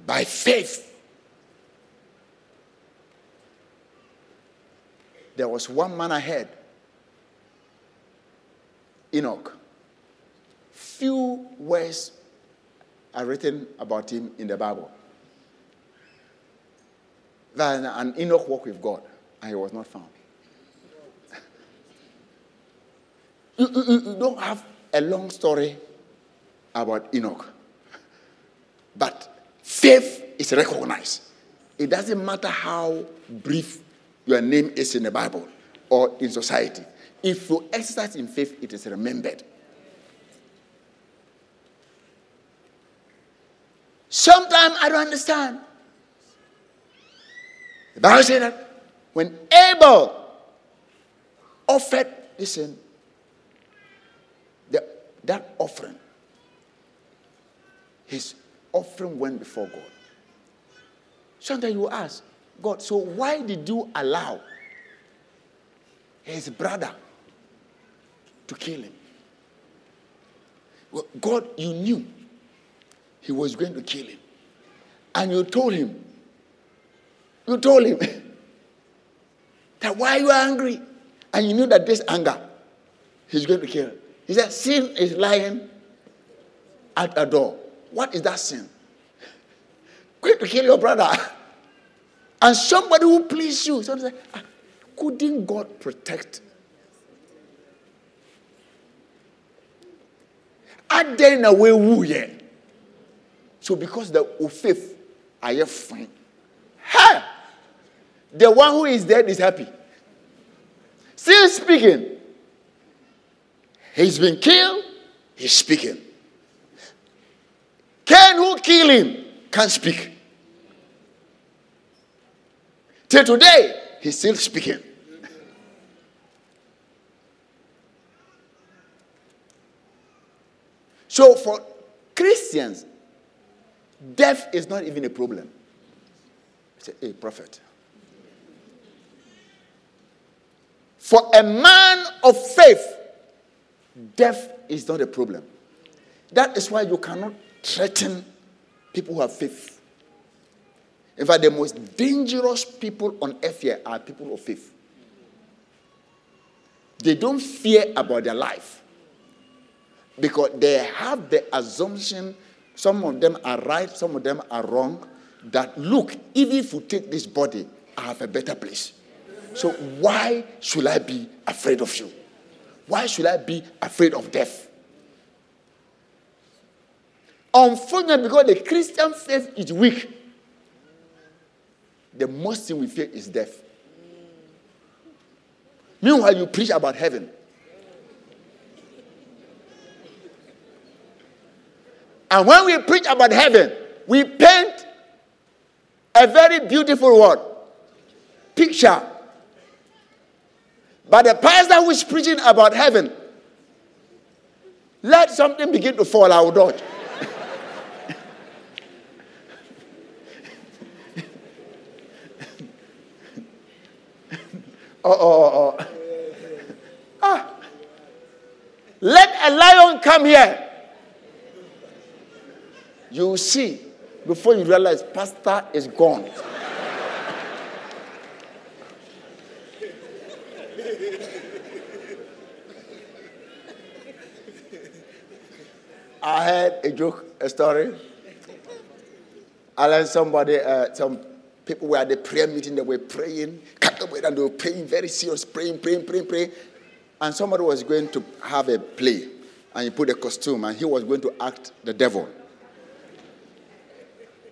By faith, there was one man ahead Enoch. Few words are written about him in the Bible. That an Enoch walked with God and he was not found. You, don't have a long story about Enoch. But faith is recognized. It doesn't matter how brief your name is in the Bible or in society. If you exercise in faith, it is remembered. Sometimes I don't understand. The Bible says that when Abel offered, listen, that offering, his offering went before God. Sometimes you ask, God, so why did you allow his brother to kill him? Well, God, you knew he was going to kill him. And you told him, you told him that why you angry. And you knew that this anger, he's going to kill him. He said, Sin is lying at a door. What is that sin? Quick to kill your brother. And somebody who please you. Somebody say, ah, couldn't God protect? I then away woo yeah. So because the faith are fine. Hey! The one who is dead is happy. Still speaking. He's been killed, he's speaking. Can who kill him can't speak. Till today, he's still speaking. So for Christians, death is not even a problem. Say, hey, prophet. For a man of faith, Death is not a problem. That is why you cannot threaten people who have faith. In fact, the most dangerous people on earth here are people of faith. They don't fear about their life because they have the assumption some of them are right, some of them are wrong. That look, even if you take this body, I have a better place. So why should I be afraid of you? Why should I be afraid of death? Unfortunately, because the Christian faith is weak, the most thing we fear is death. Meanwhile, you preach about heaven. And when we preach about heaven, we paint a very beautiful word picture. But the pastor who is preaching about heaven, let something begin to fall out. Dodge. oh, oh, oh. Ah. Let a lion come here. You see, before you realize, pastor is gone. I heard a joke, a story. I learned somebody, uh, some people were at the prayer meeting, they were praying, and they were praying very serious, praying, praying, praying, praying. And somebody was going to have a play, and he put a costume, and he was going to act the devil.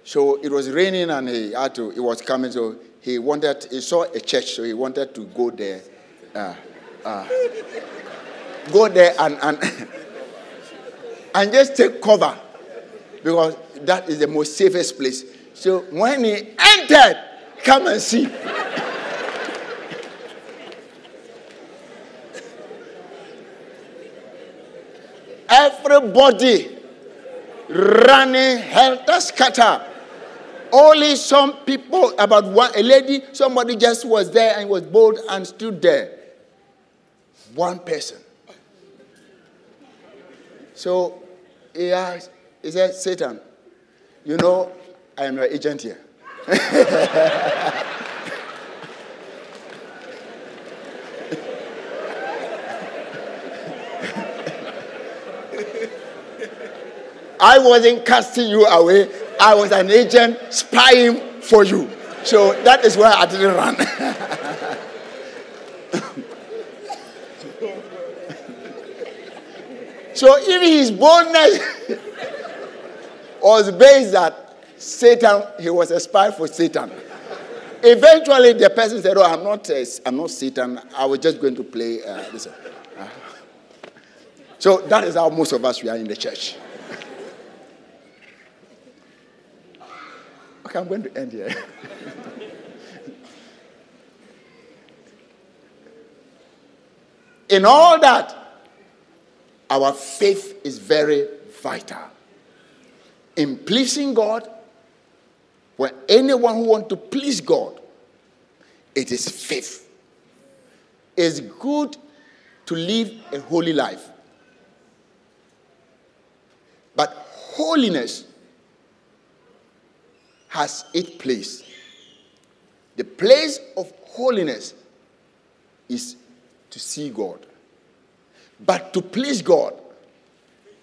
So it was raining, and he had to, it was coming, so he wanted, he saw a church, so he wanted to go there. Uh, uh, go there and, and and just take cover because that is the most safest place. So when he entered, come and see. Everybody running helter scatter. Only some people, about one, a lady, somebody just was there and was bold and stood there. One person. So he asked, he said, Satan, you know, I am your agent here. I wasn't casting you away. I was an agent spying for you. So that is why I didn't run. So even his boldness was based that Satan, he was a spy for Satan. Eventually, the person said, "Oh, I'm not, I'm not Satan. I was just going to play uh, this." Uh, so that is how most of us we are in the church. okay, I'm going to end here. in all that, our faith is very vital. In pleasing God, when anyone who wants to please God, it is faith. It's good to live a holy life. But holiness has its place. The place of holiness is to see God. But to please God,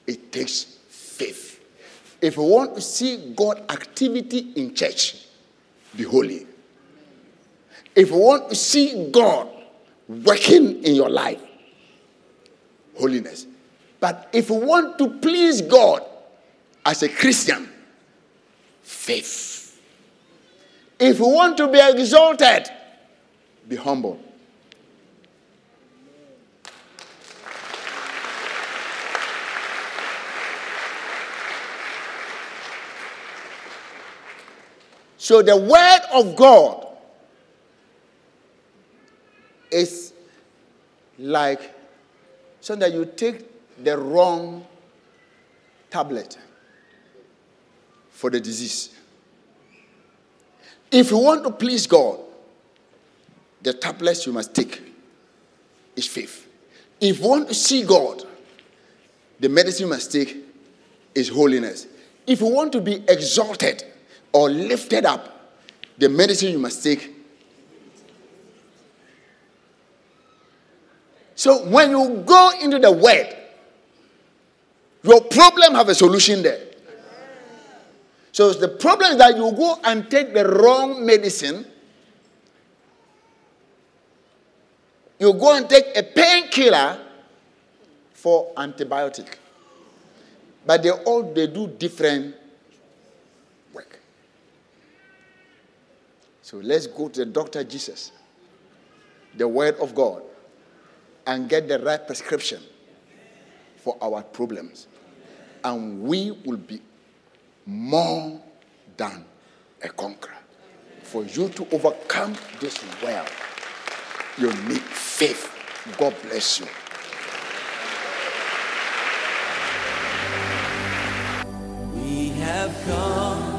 it takes faith. If you want to see God activity in church, be holy. If you want to see God working in your life, holiness. But if you want to please God as a Christian, faith. If you want to be exalted, be humble. So the word of God is like so that you take the wrong tablet for the disease. If you want to please God, the tablets you must take is faith. If you want to see God, the medicine you must take is holiness. If you want to be exalted or lifted up, the medicine you must take. So when you go into the word, your problem have a solution there. So the problem is that you go and take the wrong medicine. You go and take a painkiller for antibiotic. But they all they do different work. So let's go to the doctor Jesus, the word of God, and get the right prescription for our problems. And we will be more than a conqueror. For you to overcome this world, you need faith. God bless you. We have come.